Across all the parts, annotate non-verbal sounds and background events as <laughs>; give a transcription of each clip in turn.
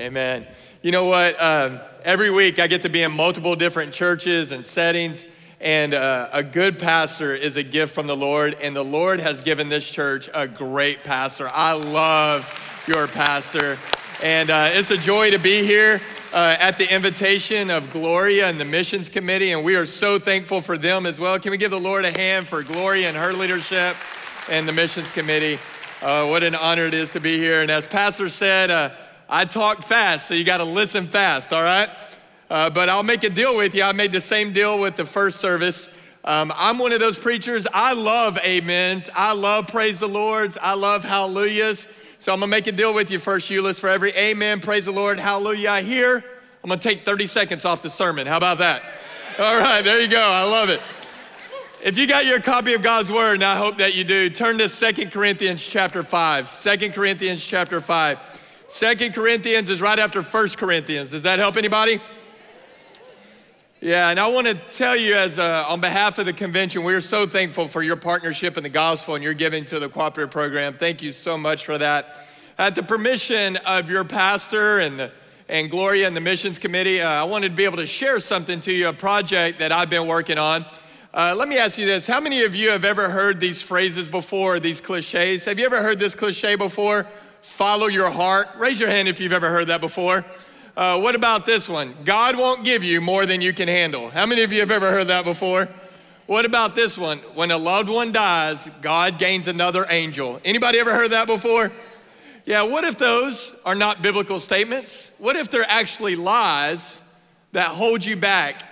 Amen. You know what? Um, every week I get to be in multiple different churches and settings, and uh, a good pastor is a gift from the Lord, and the Lord has given this church a great pastor. I love your pastor, and uh, it's a joy to be here. Uh, at the invitation of Gloria and the missions committee, and we are so thankful for them as well. Can we give the Lord a hand for Gloria and her leadership and the missions committee? Uh, what an honor it is to be here. And as Pastor said, uh, I talk fast, so you got to listen fast, all right? Uh, but I'll make a deal with you. I made the same deal with the first service. Um, I'm one of those preachers. I love amens. I love praise the Lord's. I love hallelujahs. So I'm gonna make a deal with you first, Euless. For every amen, praise the Lord, hallelujah I hear, I'm gonna take 30 seconds off the sermon. How about that? All right, there you go. I love it. If you got your copy of God's word, and I hope that you do, turn to Second Corinthians chapter 5. 2 Corinthians chapter 5. Second Corinthians is right after First Corinthians. Does that help anybody? Yeah, and I want to tell you, as uh, on behalf of the convention, we're so thankful for your partnership in the gospel and your giving to the cooperative program. Thank you so much for that. At the permission of your pastor and the, and Gloria and the missions committee, uh, I wanted to be able to share something to you, a project that I've been working on. Uh, let me ask you this: How many of you have ever heard these phrases before? These cliches? Have you ever heard this cliche before? Follow your heart. Raise your hand if you've ever heard that before. Uh, what about this one? God won't give you more than you can handle. How many of you have ever heard that before? What about this one? When a loved one dies, God gains another angel. Anybody ever heard that before? Yeah, what if those are not biblical statements? What if they're actually lies that hold you back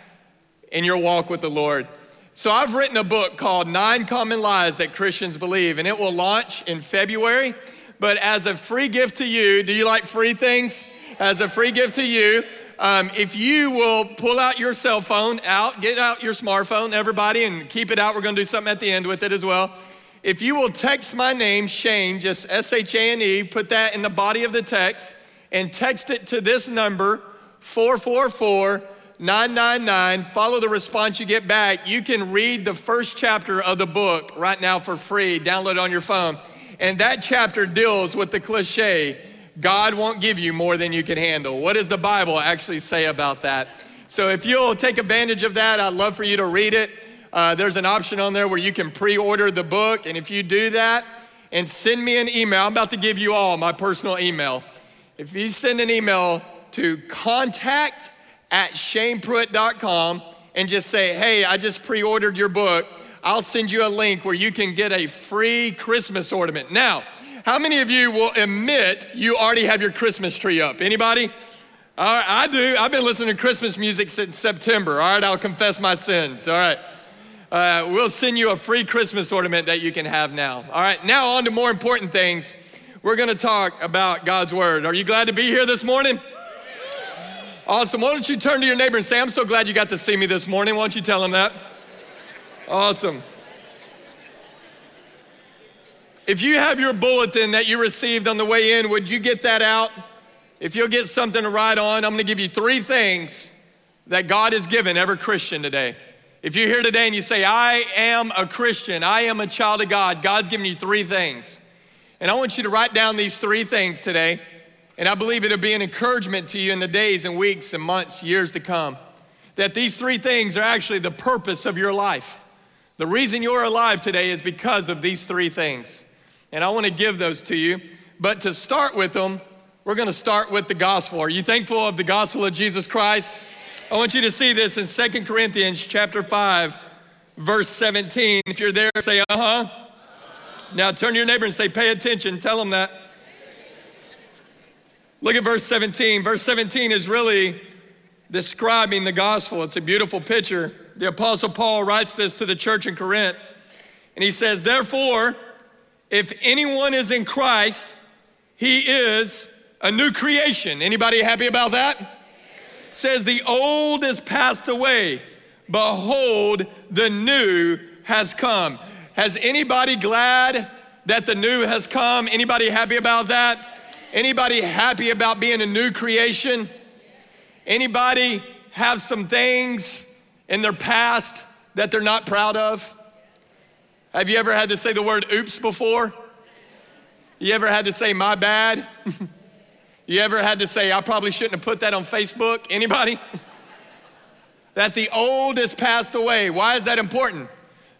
in your walk with the Lord? So I've written a book called Nine Common Lies That Christians Believe, and it will launch in February. But as a free gift to you, do you like free things? as a free gift to you. Um, if you will pull out your cell phone out, get out your smartphone, everybody, and keep it out. We're going to do something at the end with it as well. If you will text my name, Shane, just S H A N E, put that in the body of the text, and text it to this number, 444 999. Follow the response you get back. You can read the first chapter of the book right now for free. Download it on your phone. And that chapter deals with the cliche God won't give you more than you can handle. What does the Bible actually say about that? So if you'll take advantage of that, I'd love for you to read it. Uh, there's an option on there where you can pre order the book. And if you do that and send me an email, I'm about to give you all my personal email. If you send an email to contact at shanepruitt.com and just say, hey, I just pre ordered your book, I'll send you a link where you can get a free Christmas ornament. Now, how many of you will admit you already have your Christmas tree up? Anybody? All right, I do. I've been listening to Christmas music since September. All right, I'll confess my sins. All right. Uh, we'll send you a free Christmas ornament that you can have now. All right, now on to more important things. We're going to talk about God's Word. Are you glad to be here this morning? Awesome. Why don't you turn to your neighbor and say, I'm so glad you got to see me this morning. Why don't you tell him that? Awesome. If you have your bulletin that you received on the way in, would you get that out? If you'll get something to write on, I'm gonna give you three things that God has given every Christian today. If you're here today and you say, I am a Christian, I am a child of God, God's given you three things. And I want you to write down these three things today. And I believe it'll be an encouragement to you in the days and weeks and months, years to come. That these three things are actually the purpose of your life. The reason you're alive today is because of these three things and I want to give those to you. But to start with them, we're going to start with the gospel. Are you thankful of the gospel of Jesus Christ? I want you to see this in Second Corinthians chapter 5, verse 17. If you're there, say, uh-huh. Now turn to your neighbor and say, pay attention. Tell them that. Look at verse 17. Verse 17 is really describing the gospel. It's a beautiful picture. The Apostle Paul writes this to the church in Corinth, and he says, Therefore, if anyone is in Christ, he is a new creation. Anybody happy about that? Says the old is passed away. Behold, the new has come. Has anybody glad that the new has come? Anybody happy about that? Anybody happy about being a new creation? Anybody have some things in their past that they're not proud of? Have you ever had to say the word oops before? You ever had to say my bad? <laughs> You ever had to say, I probably shouldn't have put that on Facebook? Anybody? <laughs> that the old is passed away. Why is that important?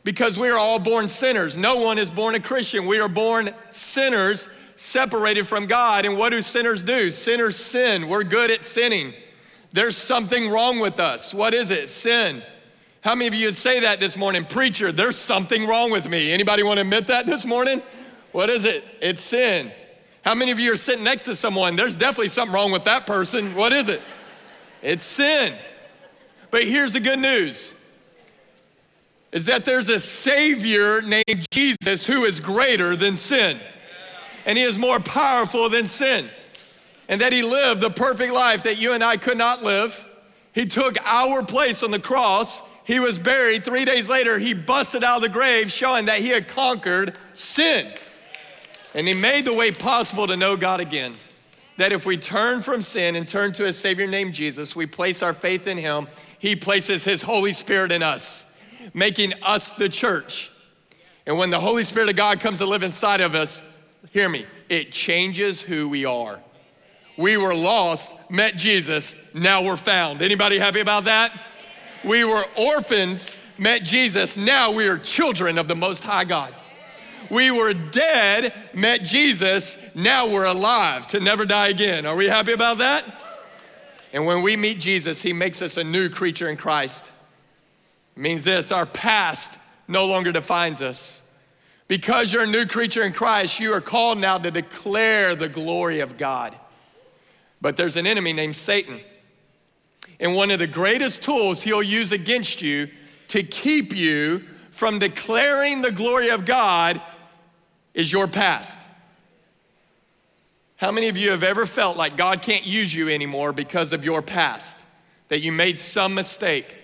Because we are all born sinners. No one is born a Christian. We are born sinners separated from God. And what do sinners do? Sinners sin. We're good at sinning. There's something wrong with us. What is it? Sin. How many of you would say that this morning? Preacher, there's something wrong with me. Anybody want to admit that this morning? What is it? It's sin. How many of you are sitting next to someone? There's definitely something wrong with that person. What is it? It's sin. But here's the good news is that there's a savior named Jesus who is greater than sin. And he is more powerful than sin. And that he lived the perfect life that you and I could not live. He took our place on the cross. He was buried. Three days later, he busted out of the grave, showing that he had conquered sin. And he made the way possible to know God again. That if we turn from sin and turn to a Savior named Jesus, we place our faith in him, he places his Holy Spirit in us, making us the church. And when the Holy Spirit of God comes to live inside of us, hear me, it changes who we are. We were lost, met Jesus, now we're found. Anybody happy about that? We were orphans, met Jesus, now we are children of the Most High God. We were dead, met Jesus, now we're alive to never die again. Are we happy about that? And when we meet Jesus, he makes us a new creature in Christ. It means this our past no longer defines us. Because you're a new creature in Christ, you are called now to declare the glory of God. But there's an enemy named Satan. And one of the greatest tools he'll use against you to keep you from declaring the glory of God is your past. How many of you have ever felt like God can't use you anymore because of your past? That you made some mistake?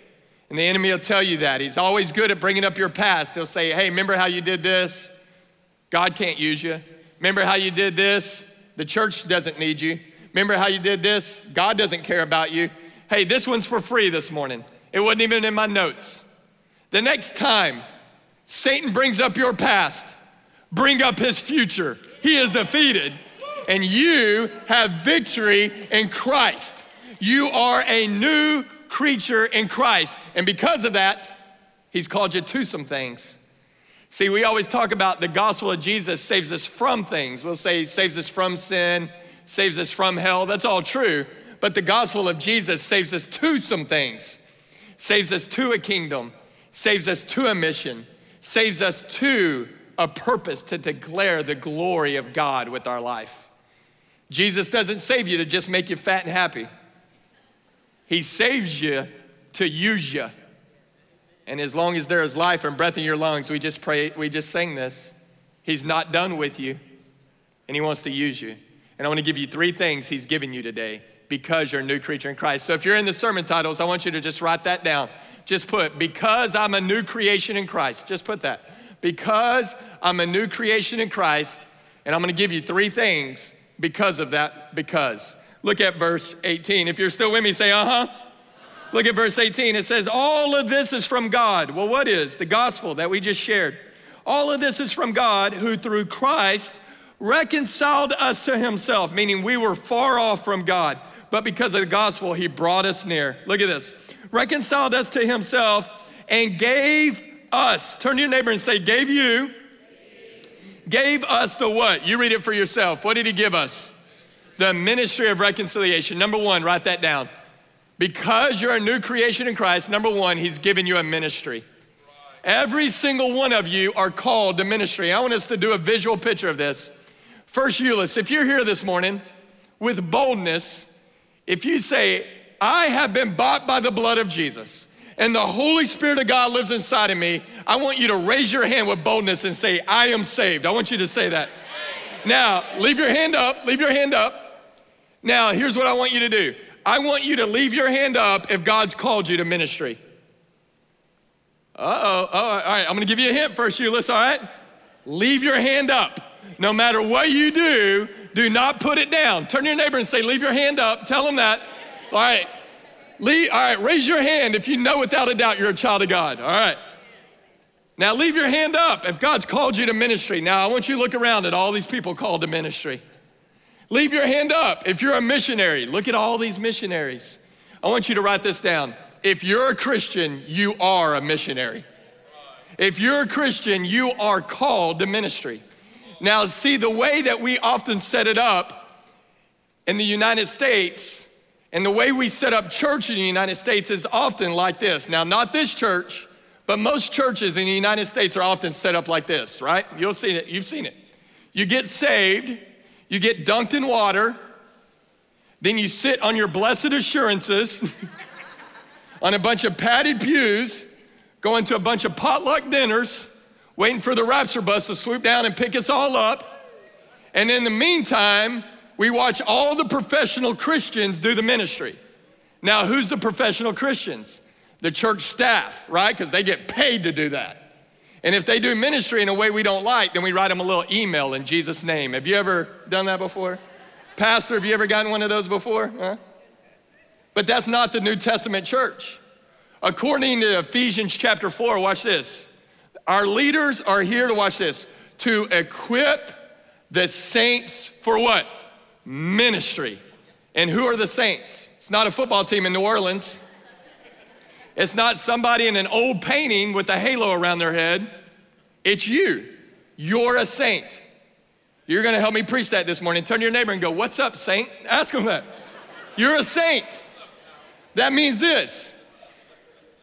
And the enemy will tell you that. He's always good at bringing up your past. He'll say, Hey, remember how you did this? God can't use you. Remember how you did this? The church doesn't need you. Remember how you did this? God doesn't care about you. Hey, this one's for free this morning. It wasn't even in my notes. The next time Satan brings up your past, bring up his future. He is defeated and you have victory in Christ. You are a new creature in Christ. And because of that, He's called you to some things. See, we always talk about the gospel of Jesus saves us from things. We'll say he saves us from sin, saves us from hell. That's all true. But the gospel of Jesus saves us to some things, saves us to a kingdom, saves us to a mission, saves us to a purpose to declare the glory of God with our life. Jesus doesn't save you to just make you fat and happy. He saves you to use you. And as long as there is life and breath in your lungs, we just pray, we just sing this. He's not done with you, and He wants to use you. And I want to give you three things He's given you today because you're a new creature in Christ. So if you're in the sermon titles, I want you to just write that down. Just put, because I'm a new creation in Christ. Just put that. Because I'm a new creation in Christ, and I'm going to give you three things because of that, because. Look at verse 18. If you're still with me, say, uh huh. Look at verse 18. It says, All of this is from God. Well, what is? The gospel that we just shared. All of this is from God who through Christ reconciled us to himself, meaning we were far off from God. But because of the gospel, he brought us near. Look at this. Reconciled us to himself and gave us, turn to your neighbor and say, gave you gave us the what? You read it for yourself. What did he give us? The ministry of reconciliation. Number one, write that down. Because you're a new creation in Christ, number one, he's given you a ministry. Every single one of you are called to ministry. I want us to do a visual picture of this. First, Euless, if you're here this morning with boldness, if you say, I have been bought by the blood of Jesus, and the Holy Spirit of God lives inside of me, I want you to raise your hand with boldness and say, I am saved. I want you to say that. Now, leave your hand up, leave your hand up. Now, here's what I want you to do I want you to leave your hand up if God's called you to ministry. Uh oh, all right, I'm gonna give you a hint first, Euless, all right? Leave your hand up. No matter what you do, do not put it down. Turn to your neighbor and say, Leave your hand up. Tell them that. All right, Leave, all right, raise your hand if you know without a doubt you're a child of God. All right. Now leave your hand up if God's called you to ministry. Now I want you to look around at all these people called to ministry. Leave your hand up if you're a missionary. Look at all these missionaries. I want you to write this down. If you're a Christian, you are a missionary. If you're a Christian, you are called to ministry. Now, see, the way that we often set it up in the United States and the way we set up church in the United States is often like this. Now, not this church, but most churches in the United States are often set up like this, right? You'll see it, you've seen it. You get saved, you get dunked in water, then you sit on your blessed assurances <laughs> on a bunch of padded pews, going to a bunch of potluck dinners, waiting for the rapture bus to swoop down and pick us all up. And in the meantime, we watch all the professional Christians do the ministry. Now, who's the professional Christians? The church staff, right? Because they get paid to do that. And if they do ministry in a way we don't like, then we write them a little email in Jesus' name. Have you ever done that before? Pastor, have you ever gotten one of those before? Huh? But that's not the New Testament church. According to Ephesians chapter 4, watch this. Our leaders are here to watch this to equip the saints for what? Ministry. And who are the saints? It's not a football team in New Orleans. It's not somebody in an old painting with a halo around their head. It's you. You're a saint. You're gonna help me preach that this morning. Turn to your neighbor and go, What's up, saint? Ask them that. You're a saint. That means this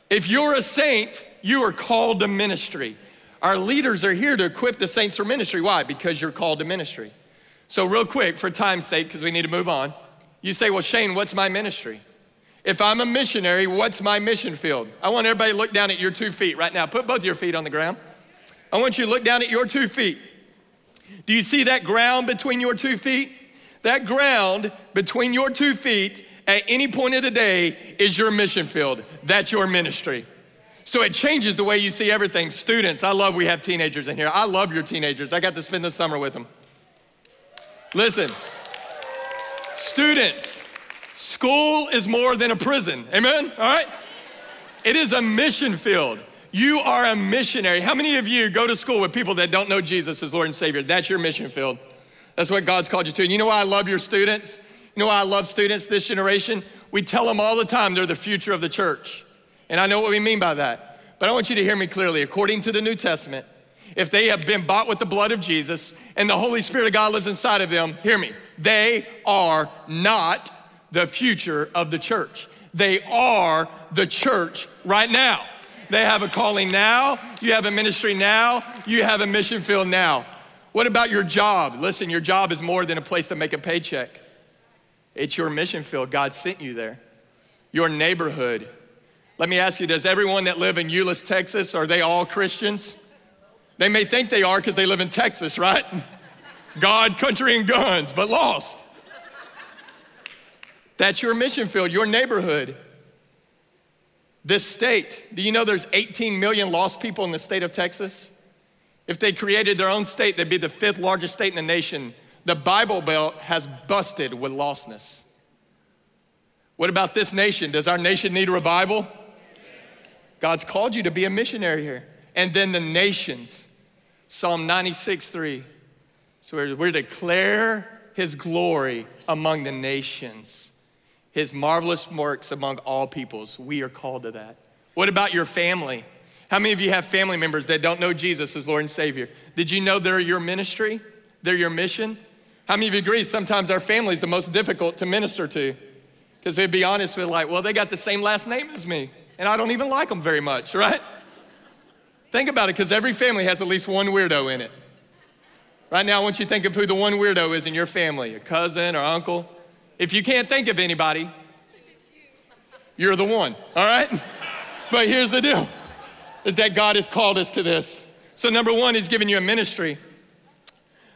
if you're a saint, you are called to ministry. Our leaders are here to equip the saints for ministry. Why? Because you're called to ministry. So, real quick, for time's sake, because we need to move on, you say, Well, Shane, what's my ministry? If I'm a missionary, what's my mission field? I want everybody to look down at your two feet right now. Put both your feet on the ground. I want you to look down at your two feet. Do you see that ground between your two feet? That ground between your two feet at any point of the day is your mission field. That's your ministry. So it changes the way you see everything. Students, I love we have teenagers in here. I love your teenagers. I got to spend the summer with them. Listen, students, school is more than a prison. Amen? All right? It is a mission field. You are a missionary. How many of you go to school with people that don't know Jesus as Lord and Savior? That's your mission field. That's what God's called you to. And you know why I love your students? You know why I love students this generation? We tell them all the time they're the future of the church. And I know what we mean by that. But I want you to hear me clearly. According to the New Testament, if they have been bought with the blood of Jesus and the Holy Spirit of God lives inside of them, hear me, they are not the future of the church. They are the church right now. They have a calling now, you have a ministry now, you have a mission field now. What about your job? Listen, your job is more than a place to make a paycheck. It's your mission field. God sent you there. Your neighborhood, let me ask you, does everyone that live in Euless, Texas, are they all Christians? They may think they are because they live in Texas, right? <laughs> God, country, and guns, but lost. That's your mission field, your neighborhood. This state, do you know there's 18 million lost people in the state of Texas? If they created their own state, they'd be the fifth largest state in the nation. The Bible Belt has busted with lostness. What about this nation? Does our nation need revival? God's called you to be a missionary here. And then the nations. Psalm 96 3. So we're, we're declare his glory among the nations, his marvelous works among all peoples. We are called to that. What about your family? How many of you have family members that don't know Jesus as Lord and Savior? Did you know they're your ministry? They're your mission? How many of you agree sometimes our family is the most difficult to minister to? Because they'd be honest with like, well, they got the same last name as me and I don't even like them very much, right? Think about it, because every family has at least one weirdo in it. Right now, I want you to think of who the one weirdo is in your family a cousin or uncle. If you can't think of anybody, you're the one, all right? But here's the deal is that God has called us to this. So, number one, He's given you a ministry.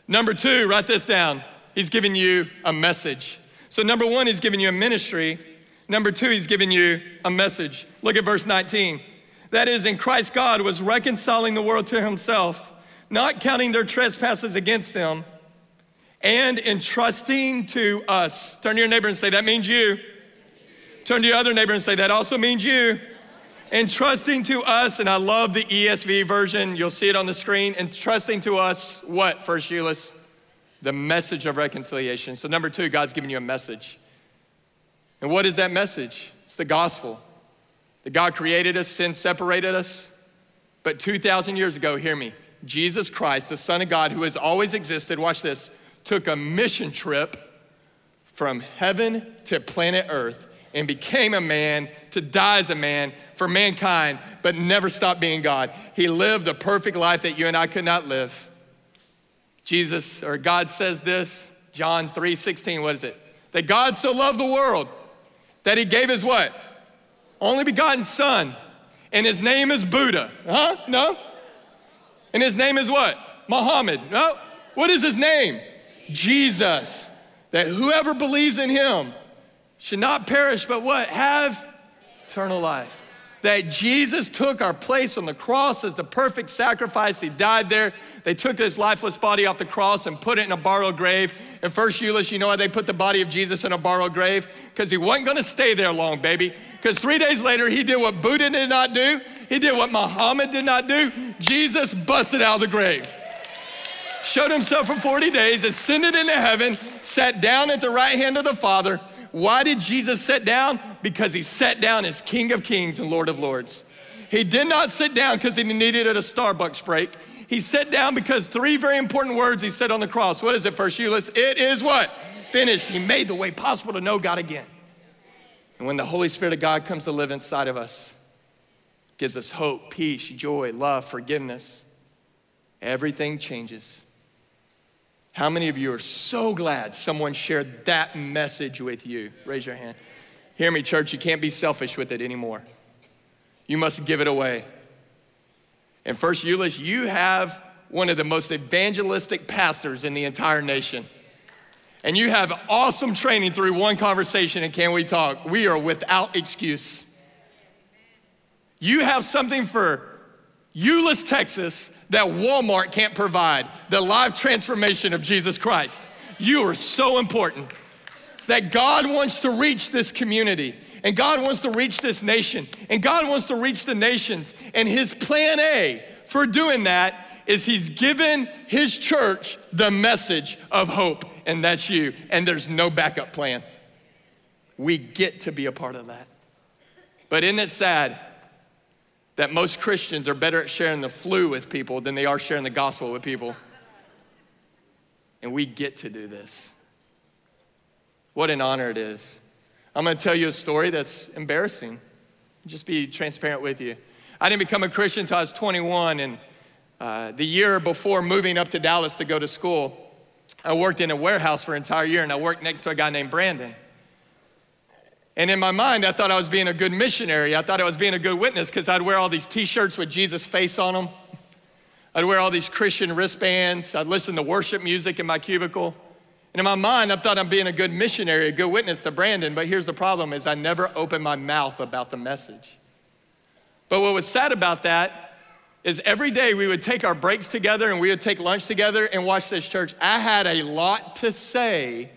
Number two, write this down. He's given you a message. So, number one, He's given you a ministry. Number two, he's giving you a message. Look at verse 19. That is, in Christ, God was reconciling the world to himself, not counting their trespasses against them, and entrusting to us. Turn to your neighbor and say, That means you. Turn to your other neighbor and say, That also means you. Entrusting to us, and I love the ESV version, you'll see it on the screen. Entrusting to us what, First Euless? The message of reconciliation. So, number two, God's giving you a message. And what is that message? It's the gospel. That God created us, sin separated us. But 2,000 years ago, hear me, Jesus Christ, the Son of God, who has always existed, watch this, took a mission trip from heaven to planet Earth and became a man to die as a man for mankind, but never stopped being God. He lived a perfect life that you and I could not live. Jesus or God says this, John 3 16, what is it? That God so loved the world that he gave his what? Only begotten son. And his name is Buddha. Huh? No? And his name is what? Muhammad. No? What is his name? Jesus. That whoever believes in him should not perish, but what? Have eternal life that Jesus took our place on the cross as the perfect sacrifice. He died there. They took his lifeless body off the cross and put it in a borrowed grave. And first, Euless, you know why they put the body of Jesus in a borrowed grave? Because he wasn't going to stay there long, baby. Because three days later, he did what Buddha did not do. He did what Muhammad did not do. Jesus busted out of the grave showed himself for 40 days, ascended into heaven, sat down at the right hand of the Father, why did Jesus sit down? Because he sat down as King of Kings and Lord of Lords. He did not sit down because he needed a Starbucks break. He sat down because three very important words he said on the cross. What is it, First Euless? It is what? Finished. He made the way possible to know God again. And when the Holy Spirit of God comes to live inside of us, gives us hope, peace, joy, love, forgiveness, everything changes. How many of you are so glad someone shared that message with you? Raise your hand. Hear me, church, you can't be selfish with it anymore. You must give it away. And first, Euless, you have one of the most evangelistic pastors in the entire nation. And you have awesome training through one conversation and Can We Talk? We are without excuse. You have something for Euless, Texas, that Walmart can't provide the life transformation of Jesus Christ. You are so important that God wants to reach this community and God wants to reach this nation and God wants to reach the nations. And his plan A for doing that is he's given his church the message of hope, and that's you. And there's no backup plan. We get to be a part of that. But isn't it sad? That most Christians are better at sharing the flu with people than they are sharing the gospel with people. And we get to do this. What an honor it is. I'm gonna tell you a story that's embarrassing. Just be transparent with you. I didn't become a Christian until I was 21, and uh, the year before moving up to Dallas to go to school, I worked in a warehouse for an entire year, and I worked next to a guy named Brandon. And in my mind, I thought I was being a good missionary. I thought I was being a good witness because I'd wear all these t shirts with Jesus' face on them. I'd wear all these Christian wristbands. I'd listen to worship music in my cubicle. And in my mind, I thought I'm being a good missionary, a good witness to Brandon. But here's the problem is I never opened my mouth about the message. But what was sad about that is every day we would take our breaks together and we would take lunch together and watch this church. I had a lot to say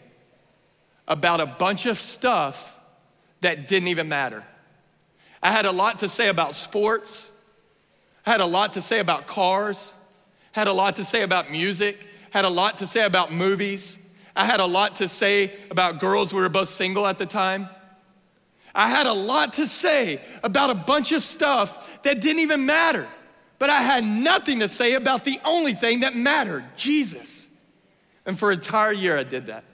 about a bunch of stuff that didn't even matter. I had a lot to say about sports, I had a lot to say about cars, had a lot to say about music, had a lot to say about movies. I had a lot to say about girls. We were both single at the time. I had a lot to say about a bunch of stuff that didn't even matter. But I had nothing to say about the only thing that mattered Jesus. And for an entire year, I did that.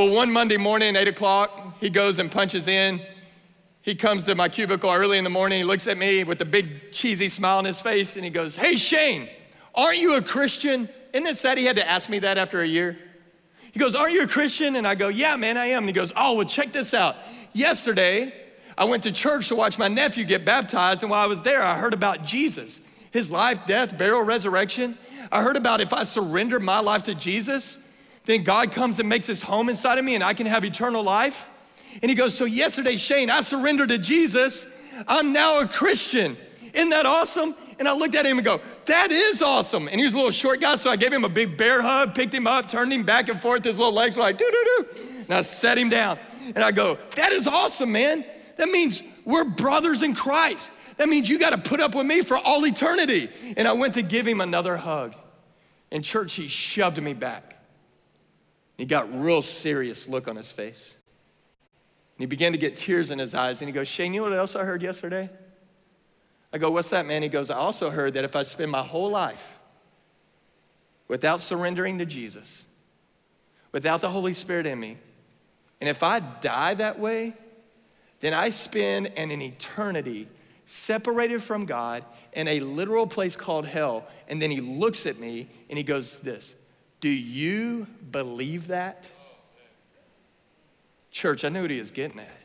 Well, one Monday morning, 8 o'clock, he goes and punches in. He comes to my cubicle early in the morning. He looks at me with a big cheesy smile on his face and he goes, Hey, Shane, aren't you a Christian? Isn't it sad he had to ask me that after a year? He goes, Aren't you a Christian? And I go, Yeah, man, I am. And he goes, Oh, well, check this out. Yesterday, I went to church to watch my nephew get baptized. And while I was there, I heard about Jesus, his life, death, burial, resurrection. I heard about if I surrender my life to Jesus, then God comes and makes his home inside of me and I can have eternal life. And he goes, So yesterday, Shane, I surrendered to Jesus. I'm now a Christian. Isn't that awesome? And I looked at him and go, That is awesome. And he was a little short guy, so I gave him a big bear hug, picked him up, turned him back and forth. His little legs were like, doo doo doo. And I set him down. And I go, That is awesome, man. That means we're brothers in Christ. That means you got to put up with me for all eternity. And I went to give him another hug. In church, he shoved me back. He got real serious look on his face. And he began to get tears in his eyes. And he goes, Shane, you know what else I heard yesterday? I go, What's that, man? He goes, I also heard that if I spend my whole life without surrendering to Jesus, without the Holy Spirit in me, and if I die that way, then I spend an, an eternity separated from God in a literal place called hell. And then he looks at me and he goes, This, do you believe that? Church, I knew what he was getting at.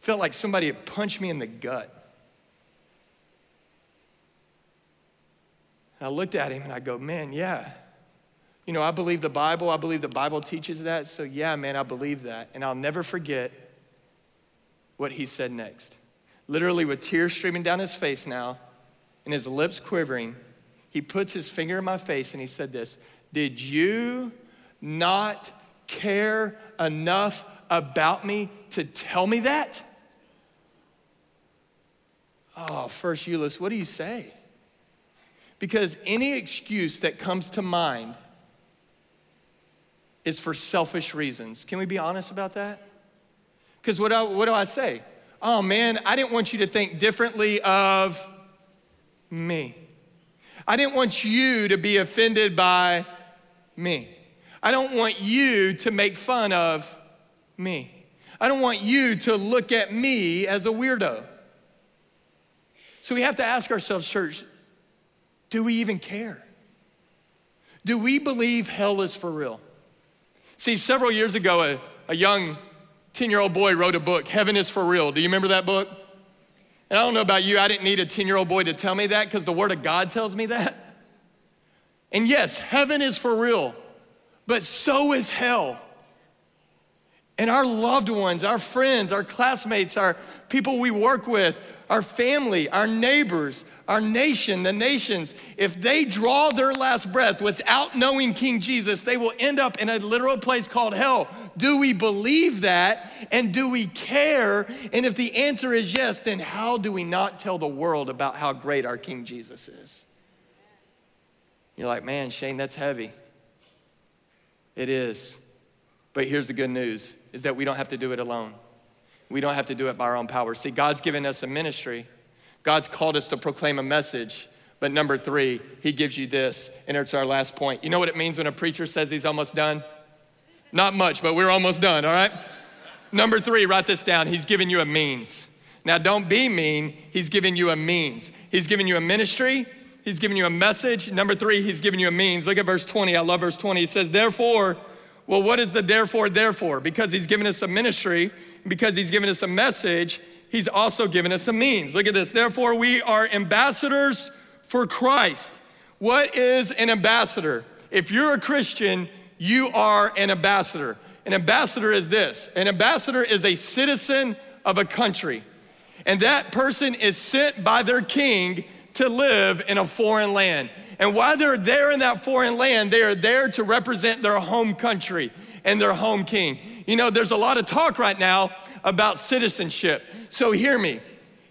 Felt like somebody had punched me in the gut. I looked at him and I go, Man, yeah. You know, I believe the Bible. I believe the Bible teaches that. So, yeah, man, I believe that. And I'll never forget what he said next. Literally, with tears streaming down his face now and his lips quivering, he puts his finger in my face and he said this Did you not care enough about me to tell me that? Oh, first, Euless, what do you say? Because any excuse that comes to mind is for selfish reasons. Can we be honest about that? Because what, what do I say? Oh man, I didn't want you to think differently of me. I didn't want you to be offended by me. I don't want you to make fun of me. I don't want you to look at me as a weirdo. So we have to ask ourselves, church, do we even care? Do we believe hell is for real? See, several years ago, a, a young 10 year old boy wrote a book, Heaven is for Real. Do you remember that book? And I don't know about you, I didn't need a 10 year old boy to tell me that because the Word of God tells me that. And yes, heaven is for real, but so is hell. And our loved ones, our friends, our classmates, our people we work with, our family, our neighbors, our nation, the nations, if they draw their last breath without knowing King Jesus, they will end up in a literal place called hell. Do we believe that? And do we care? And if the answer is yes, then how do we not tell the world about how great our King Jesus is? You're like, man, Shane, that's heavy. It is. But here's the good news is that we don't have to do it alone. We don't have to do it by our own power. See, God's given us a ministry God's called us to proclaim a message. But number three, he gives you this, and it's our last point. You know what it means when a preacher says he's almost done? Not much, but we're almost done, all right? Number three, write this down. He's giving you a means. Now, don't be mean. He's giving you a means. He's giving you a ministry. He's giving you a message. Number three, he's giving you a means. Look at verse 20. I love verse 20. He says, Therefore, well, what is the therefore, therefore? Because he's given us a ministry, because he's given us a message, he's also given us a means. Look at this. Therefore, we are ambassadors for Christ. What is an ambassador? If you're a Christian, you are an ambassador. An ambassador is this an ambassador is a citizen of a country, and that person is sent by their king to live in a foreign land. And while they're there in that foreign land, they are there to represent their home country and their home king. You know, there's a lot of talk right now about citizenship. So hear me.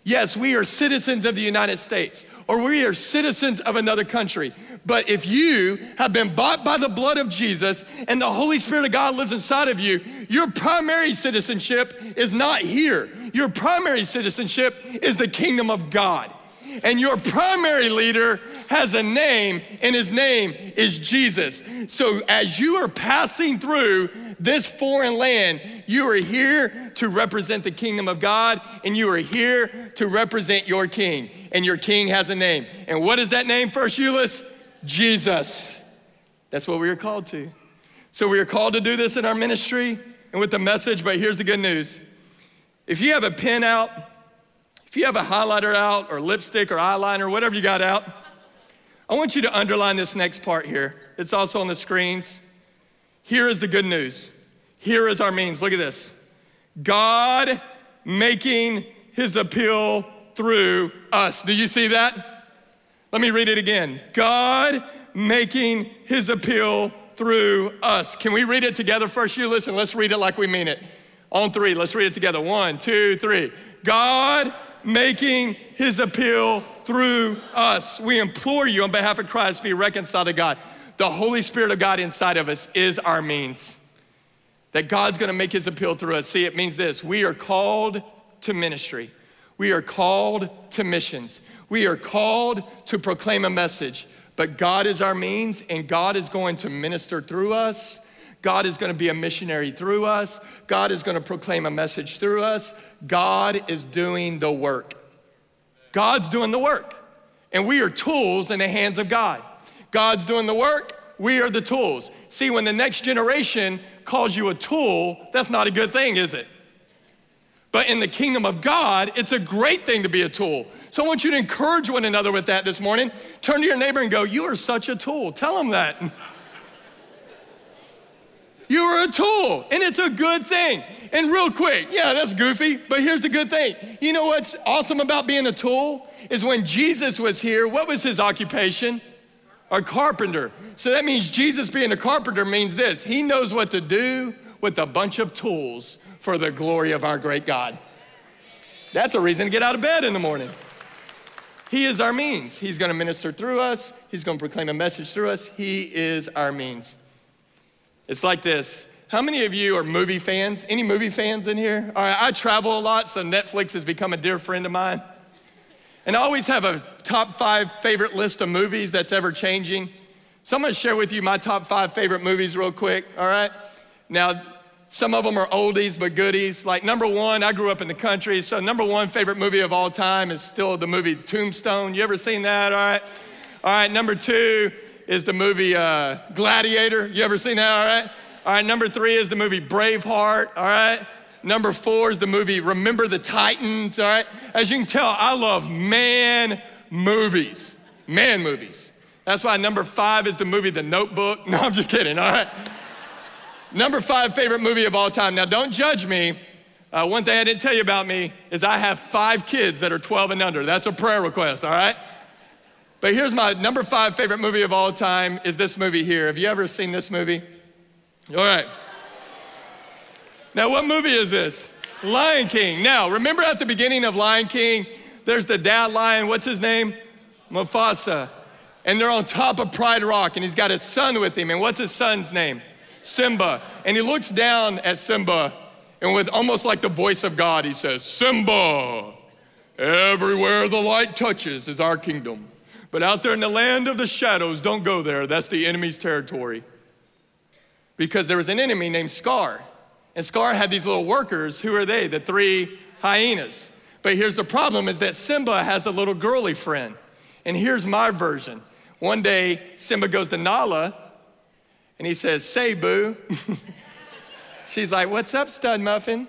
Yes, we are citizens of the United States or we are citizens of another country. But if you have been bought by the blood of Jesus and the Holy Spirit of God lives inside of you, your primary citizenship is not here. Your primary citizenship is the kingdom of God. And your primary leader has a name, and his name is Jesus. So as you are passing through this foreign land, you are here to represent the kingdom of God, and you are here to represent your king. And your king has a name. And what is that name, First Euless? Jesus. That's what we are called to. So we are called to do this in our ministry and with the message, but here's the good news. If you have a pen out, if you have a highlighter out or lipstick or eyeliner, whatever you got out, I want you to underline this next part here. It's also on the screens. Here is the good news. Here is our means. Look at this God making his appeal through us. Do you see that? Let me read it again. God making his appeal through us. Can we read it together first? Euless, let's read it like we mean it. On three, let's read it together. One, two, three. God making his appeal through us. We implore you on behalf of Christ be reconciled to God. The Holy Spirit of God inside of us is our means. that God's gonna make his appeal through us. See, it means this we are called to ministry, we are called to missions, we are called to proclaim a message. But God is our means, and God is going to minister through us. God is going to be a missionary through us. God is going to proclaim a message through us. God is doing the work. God's doing the work. And we are tools in the hands of God. God's doing the work. We are the tools. See, when the next generation calls you a tool, that's not a good thing, is it? But in the kingdom of God, it's a great thing to be a tool. So I want you to encourage one another with that this morning. Turn to your neighbor and go, You are such a tool. Tell them that. <laughs> You are a tool, and it's a good thing. And real quick, yeah, that's goofy, but here's the good thing. You know what's awesome about being a tool? Is when Jesus was here, what was his occupation? A carpenter. So that means Jesus being a carpenter means this he knows what to do with a bunch of tools for the glory of our great God. That's a reason to get out of bed in the morning. He is our means. He's to minister through us, He's to proclaim a message through us. He is our means. It's like this. How many of you are movie fans? Any movie fans in here? All right, I travel a lot, so Netflix has become a dear friend of mine. And I always have a top five favorite list of movies that's ever changing. So I'm gonna share with you my top five favorite movies real quick, all right? Now, some of them are oldies but goodies. Like number one, I grew up in the country, so number one favorite movie of all time is still the movie Tombstone. You ever seen that? All right. All right, number two is the movie uh, Gladiator. You ever seen that? All right. All right, number three is the movie Braveheart. All right. Number four is the movie Remember the Titans. All right. As you can tell, I love man movies. Man movies. That's why number five is the movie The Notebook. <laughs> No, I'm just kidding. All right. number five favorite movie of all time. Now, don't judge me. Uh, one thing I didn't tell you about me is I have five kids that are 12 and under. That's a prayer request, all right? But here's my number five favorite movie of all time is this movie here. Have you ever seen this movie? All right. Now, what movie is this? Lion King. Now, remember at the beginning of Lion King, there's the dad lion, what's his name? Mufasa. And they're on top of Pride Rock, and he's got his son with him. And what's his son's name? Simba. And he looks down at Simba, and with almost like the voice of God, he says, Simba, everywhere the light touches is our kingdom. But out there in the land of the shadows, don't go there. That's the enemy's territory. Because there was an enemy named Scar. And Scar had these little workers. Who are they? The three hyenas. But here's the problem is that Simba has a little girly friend. And here's my version. One day, Simba goes to Nala and he says, Say, boo. <laughs> She's like, What's up, stud muffin? And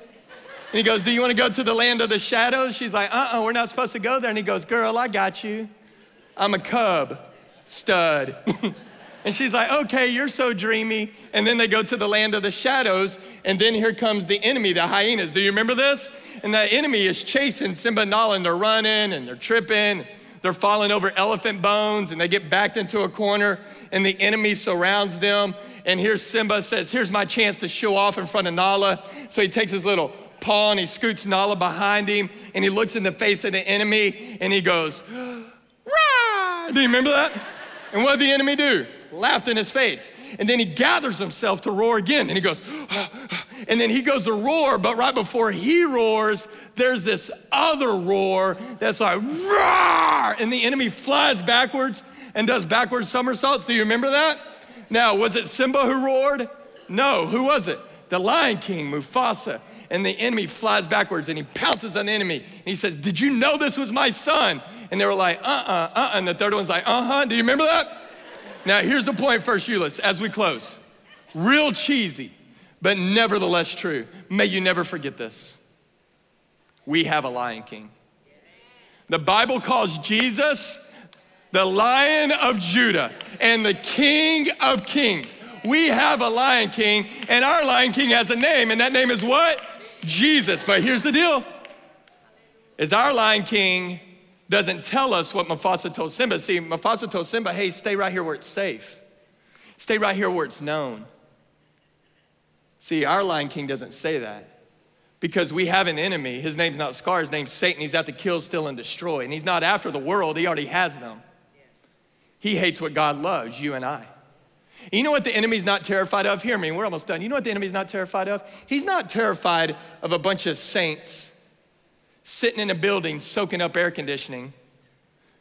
he goes, Do you want to go to the land of the shadows? She's like, Uh uh-uh, uh, we are not supposed to go there. And he goes, Girl, I got you. I'm a cub, stud. <laughs> and she's like, okay, you're so dreamy. And then they go to the land of the shadows, and then here comes the enemy, the hyenas. Do you remember this? And the enemy is chasing Simba and Nala, and they're running and they're tripping. They're falling over elephant bones, and they get backed into a corner, and the enemy surrounds them. And here's Simba says, Here's my chance to show off in front of Nala. So he takes his little paw and he scoots Nala behind him, and he looks in the face of the enemy, and he goes, Do you remember that? And what did the enemy do? Laughed in his face. And then he gathers himself to roar again. And he goes, <gasps> and then he goes to roar, but right before he roars, there's this other roar that's like, roar! And the enemy flies backwards and does backward somersaults. Do you remember that? Now, was it Simba who roared? No. Who was it? The Lion King, Mufasa and the enemy flies backwards and he pounces on the enemy. And he says, Did you know this was my son? And they were like, Uh uh, uh uh. And the third one's like, Uh huh. Do you remember that? Now, here's the point, First Euless, as we close. Real cheesy, but nevertheless true. May you never forget this. We have a Lion King. The Bible calls Jesus the Lion of Judah and the King of Kings. We have a Lion King, and our Lion King has a name, and that name is what? Jesus. But here's the deal is our Lion King doesn't tell us what Mufasa told Simba. See, Mufasa told Simba, hey, stay right here where it's safe. Stay right here where it's known. See, our Lion King doesn't say that because we have an enemy. His name's not Scar, his name's Satan. He's out to kill, steal, and destroy. And he's not after the world, he already has them. He hates what God loves, you and I. You know what the enemy's not terrified of? Hear me, we're almost done. You know what the enemy's not terrified of? He's not terrified of a bunch of saints sitting in a building soaking up air conditioning,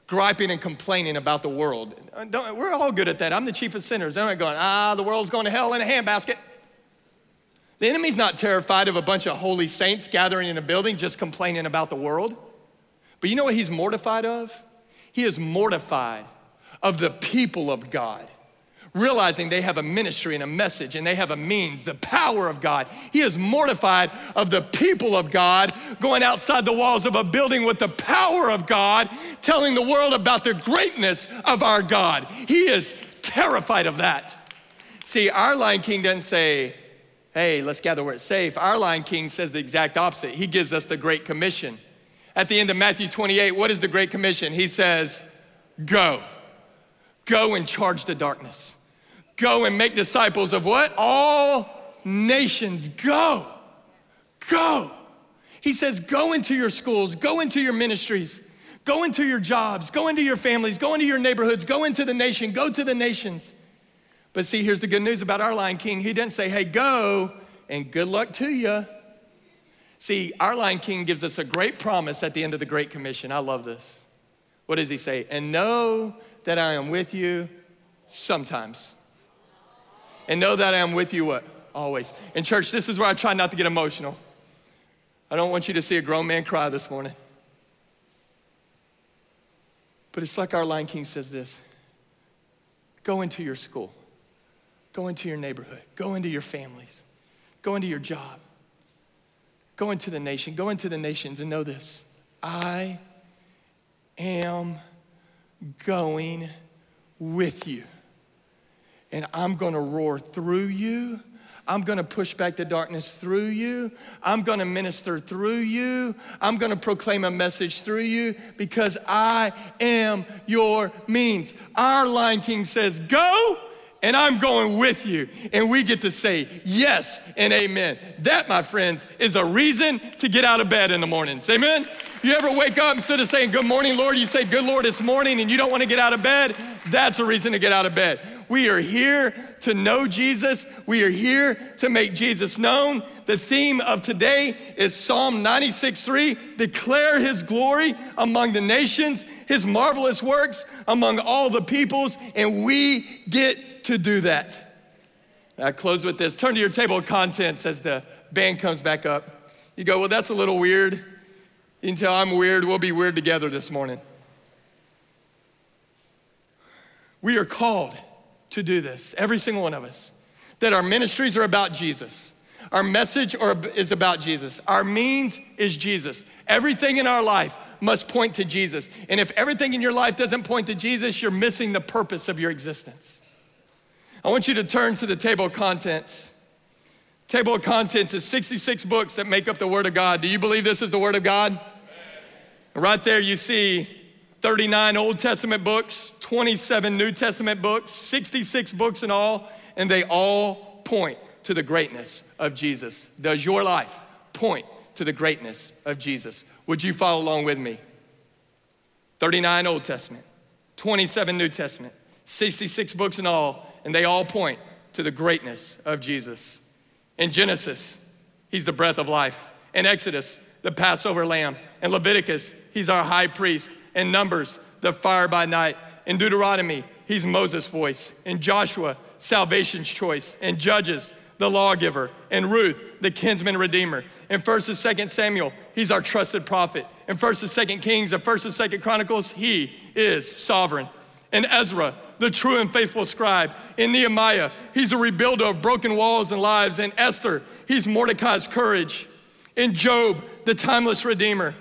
griping and complaining about the world. Don't, we're all good at that. I'm the chief of sinners. I'm not going, ah, the world's going to hell in a handbasket. The enemy's not terrified of a bunch of holy saints gathering in a building just complaining about the world. But you know what he's mortified of? He is mortified of the people of God realizing they have a ministry and a message and they have a means, the power of God. He is mortified of the people of God going outside the walls of a building with the power of God, telling the world about the greatness of our God. He is terrified of that. See, our Lion King doesn't say, hey, let's gather where it's safe. Our Lion King says the exact opposite. He gives us the Great Commission. At the end of Matthew 28, what is the Great Commission? He says, go. Go and charge the darkness. Go and make disciples of what? All nations. Go. Go. He says, go into your schools, go into your ministries, go into your jobs, go into your families, go into your neighborhoods, go into the nation, go to the nations. But see, here's the good news about our Lion King. He didn't say, hey, go and good luck to you. See, our Lion King gives us a great promise at the end of the Great Commission. I love this. What does he say? And know that I am with you sometimes and know that I am with you what? Always. In church, this is where I try not to get emotional. I don't want you to see a grown man cry this morning. But it's like our Lion King says this go into your school, go into your neighborhood, go into your families, go into your job, go into the nation, go into the nations and know this I am going with you and I'm gonna roar through you. I'm gonna push back the darkness through you. I'm gonna minister through you. I'm gonna proclaim a message through you because I am your means. Our Lion King says, Go, and I'm going with you. And we get to say yes and amen. That, my friends, is a reason to get out of bed in the mornings. Amen? You ever wake up instead of saying, Good morning, Lord, you say, Good Lord, it's morning, and you don't wanna get out of bed? That's a reason to get out of bed. We are here to know Jesus. We are here to make Jesus known. The theme of today is Psalm 96 3 declare his glory among the nations, his marvelous works among all the peoples, and we get to do that. I close with this. Turn to your table of contents as the band comes back up. You go, well, that's a little weird. You can tell I'm weird. We'll be weird together this morning. We are called to do this, every single one of us. That our ministries are about Jesus. Our message is about Jesus. Our means is Jesus. Everything in our life must point to Jesus. And if everything in your life doesn't point to Jesus, you're missing the purpose of your existence. I want you to turn to the table of contents. Table of contents is 66 books that make up the Word of God. Do you believe this is the Word of God? Right there, you see 39 Old Testament books, 27 New Testament books, 66 books in all, and they all point to the greatness of Jesus. Does your life point to the greatness of Jesus? Would you follow along with me? 39 Old Testament, 27 New Testament, 66 books in all, and they all point to the greatness of Jesus. In Genesis, he's the breath of life. In Exodus, the Passover lamb. In Leviticus, he's our high priest. In Numbers, the fire by night. In Deuteronomy, he's Moses' voice. In Joshua, salvation's choice. In Judges, the lawgiver. In Ruth, the kinsman redeemer. In 1st and 2nd Samuel, he's our trusted prophet. In 1st and 2nd Kings and 1st and 2nd Chronicles, he is sovereign. In Ezra, the true and faithful scribe. In Nehemiah, he's a rebuilder of broken walls and lives. In Esther, he's Mordecai's courage. In Job, the timeless redeemer.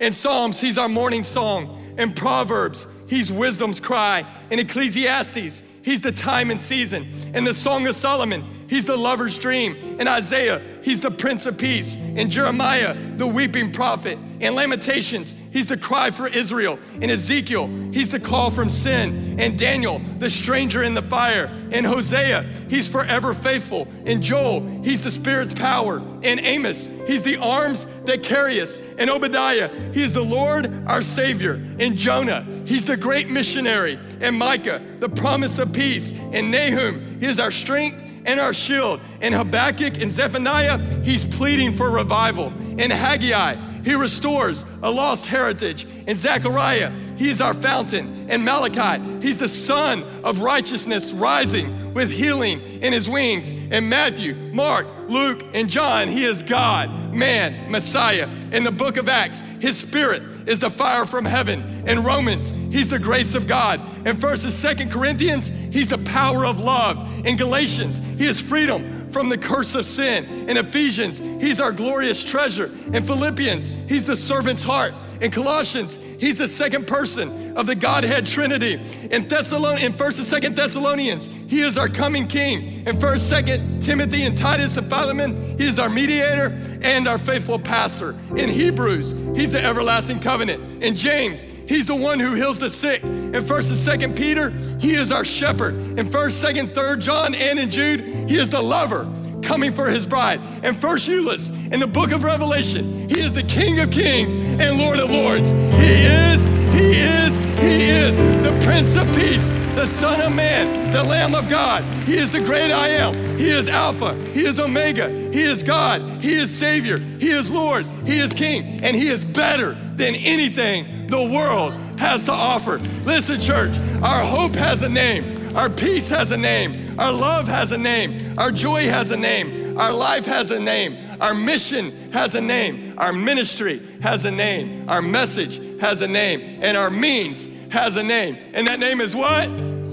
In Psalms, he's our morning song. In Proverbs, he's wisdom's cry. In Ecclesiastes, he's the time and season. In the Song of Solomon, he's the lover's dream. In Isaiah, he's the Prince of Peace. In Jeremiah, the weeping prophet. In Lamentations, he's the cry for Israel. In Ezekiel, he's the call from sin. In Daniel, the stranger in the fire. In Hosea, he's forever faithful. In Joel, he's the Spirit's power. In Amos, he's the arms that carry us. In Obadiah, he is the Lord our Savior. In Jonah, he's the great missionary. In Micah, the promise of peace. In Nahum, he is our strength and our shield. In Habakkuk and Zephaniah, he's pleading for revival. In Haggai, he restores a lost heritage. In Zechariah, he is our fountain. In Malachi, he's the sun of righteousness rising with healing in his wings. In Matthew, Mark, Luke, and John, he is God, man, Messiah. In the book of Acts, his spirit is the fire from heaven. In Romans, he's the grace of God. In 1st and 2nd Corinthians, he's the power of love. In Galatians, he is freedom from the curse of sin. In Ephesians, he's our glorious treasure. In Philippians, he's the servant's heart. In Colossians, he's the second person of the Godhead Trinity. In Thessalon- in 1st and 2nd Thessalonians, he is our coming king. In 1st, 2nd Timothy and Titus and Philemon, he is our mediator and our faithful pastor. In Hebrews, he's the everlasting covenant. In James, He's the one who heals the sick. In 1st and 2nd Peter, he is our shepherd. In 1st, 2nd, 3rd John, and in Jude, he is the lover coming for his bride. And first Euless, in the book of Revelation, he is the King of Kings and Lord of Lords. He is, he is, he is the Prince of Peace, the Son of Man, the Lamb of God. He is the great I am. He is Alpha. He is Omega. He is God. He is Savior. He is Lord. He is King. And He is better than anything the world has to offer. Listen, church, our hope has a name, our peace has a name, our love has a name, our joy has a name, our life has a name, our mission has a name, our ministry has a name, our message has a name, and our means has a name. And that name is what?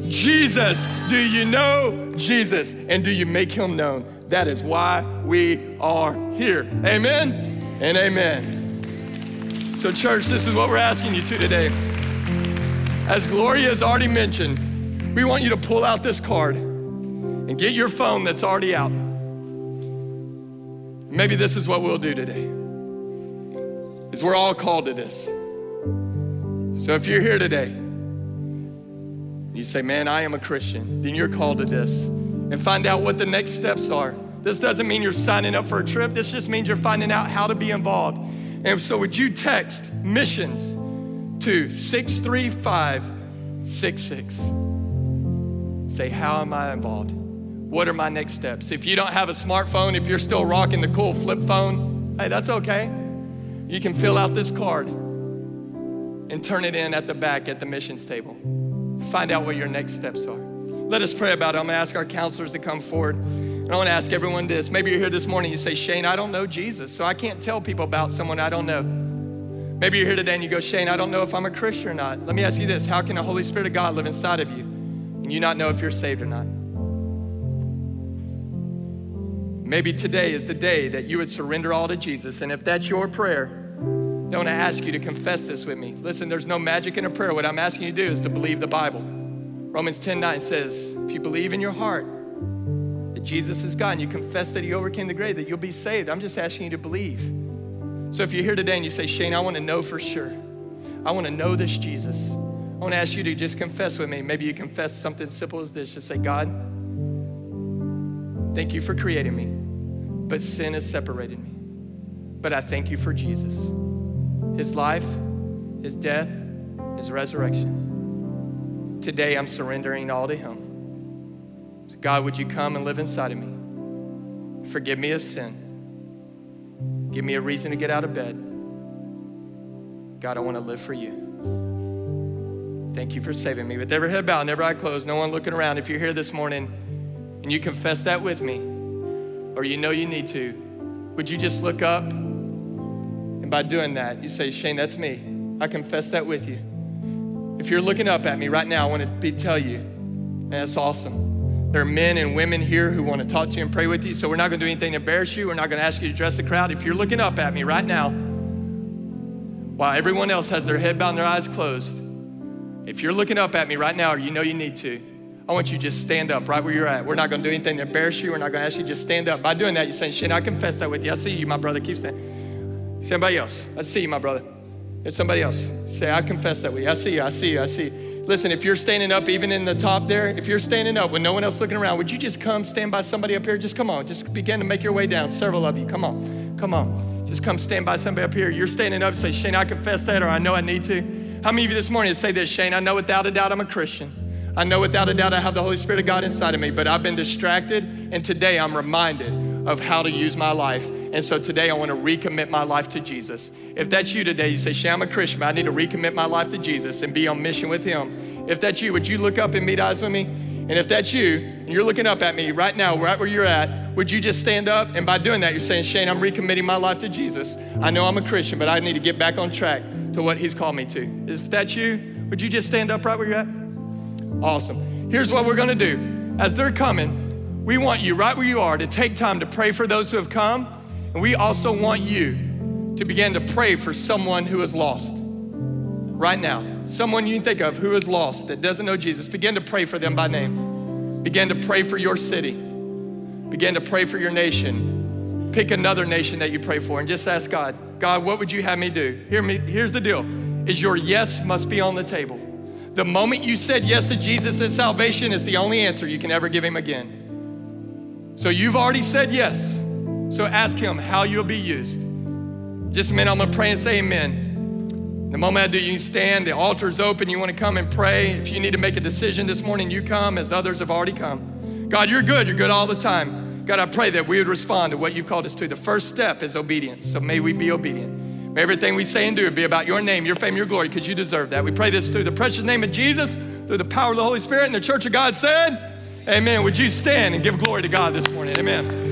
Jesus. Do you know Jesus? And do you make him known? That is why we are here. Amen and amen. So, church, this is what we're asking you to today. As Gloria has already mentioned, we want you to pull out this card and get your phone that's already out. Maybe this is what we'll do today. Is we're all called to this. So if you're here today, you say, "Man, I am a Christian." Then you're called to this and find out what the next steps are. This doesn't mean you're signing up for a trip. This just means you're finding out how to be involved. And so, would you text missions to 63566? Say, How am I involved? What are my next steps? If you don't have a smartphone, if you're still rocking the cool flip phone, hey, that's okay. You can fill out this card and turn it in at the back at the missions table. Find out what your next steps are. Let us pray about it. I'm gonna ask our counselors to come forward. And I want to ask everyone this. Maybe you're here this morning, you say, Shane, I don't know Jesus, so I can't tell people about someone I don't know. Maybe you're here today and you go, Shane, I don't know if I'm a Christian or not. Let me ask you this How can the Holy Spirit of God live inside of you and you not know if you're saved or not? Maybe today is the day that you would surrender all to Jesus. And if that's your prayer, I want to ask you to confess this with me. Listen, there's no magic in a prayer. What I'm asking you to do is to believe the Bible. Romans 10 9 says, If you believe in your heart that Jesus is God and you confess that He overcame the grave, that you'll be saved. I'm just asking you to believe. So if you're here today and you say, Shane, I want to know for sure, I want to know this Jesus. I want to ask you to just confess with me. Maybe you confess something simple as this. Just say, God, thank you for creating me, but sin has separated me. But I thank you for Jesus, His life, His death, His resurrection. Today I'm surrendering all to Him. God, would you come and live inside of me? Forgive me of sin. Give me a reason to get out of bed. God, I want to live for you. Thank you for saving me. With every head bowed, never eye closed, no one looking around. If you're here this morning and you confess that with me, or you know you need to, would you just look up? And by doing that, you say, Shane, that's me. I confess that with you. If you're looking up at me right now, I want to be, tell you, that's awesome. There are men and women here who want to talk to you and pray with you. So we're not going to do anything to embarrass you. We're not going to ask you to dress the crowd. If you're looking up at me right now, while everyone else has their head bowed and their eyes closed, if you're looking up at me right now or you know you need to, I want you to just stand up right where you're at. We're not going to do anything to embarrass you. We're not going to ask you to just stand up. By doing that, you're saying, Shane, I confess that with you. I see you, my brother. Keep standing. Somebody else. I see you, my brother. It's somebody else. Say, I confess that with you. I see you, I see you, I see you. Listen, if you're standing up, even in the top there, if you're standing up with no one else looking around, would you just come stand by somebody up here? Just come on, just begin to make your way down. Several of you, come on, come on. Just come stand by somebody up here. You're standing up, say, Shane, I confess that, or I know I need to. How many of you this morning say this, Shane? I know without a doubt I'm a Christian. I know without a doubt I have the Holy Spirit of God inside of me, but I've been distracted, and today I'm reminded of how to use my life. And so today I want to recommit my life to Jesus. If that's you today, you say, Shane, I'm a Christian, but I need to recommit my life to Jesus and be on mission with Him. If that's you, would you look up and meet eyes with me? And if that's you, and you're looking up at me right now, right where you're at, would you just stand up? And by doing that, you're saying, Shane, I'm recommitting my life to Jesus. I know I'm a Christian, but I need to get back on track to what He's called me to. If that's you, would you just stand up right where you're at? Awesome. Here's what we're gonna do. As they're coming, we want you right where you are to take time to pray for those who have come. And we also want you to begin to pray for someone who is lost right now. Someone you think of who is lost that doesn't know Jesus. Begin to pray for them by name. Begin to pray for your city. Begin to pray for your nation. Pick another nation that you pray for and just ask God, God, what would you have me do? Hear me, here's the deal. Is your yes must be on the table. The moment you said yes to Jesus and salvation is the only answer you can ever give him again. So you've already said yes. So ask him how you'll be used. Just a minute, I'm gonna pray and say amen. The moment I do, you stand, the altar is open, you wanna come and pray. If you need to make a decision this morning, you come as others have already come. God, you're good, you're good all the time. God, I pray that we would respond to what you've called us to. The first step is obedience, so may we be obedient. May everything we say and do be about your name, your fame, your glory, because you deserve that. We pray this through the precious name of Jesus, through the power of the Holy Spirit, and the church of God said, Amen. Would you stand and give glory to God this morning? Amen.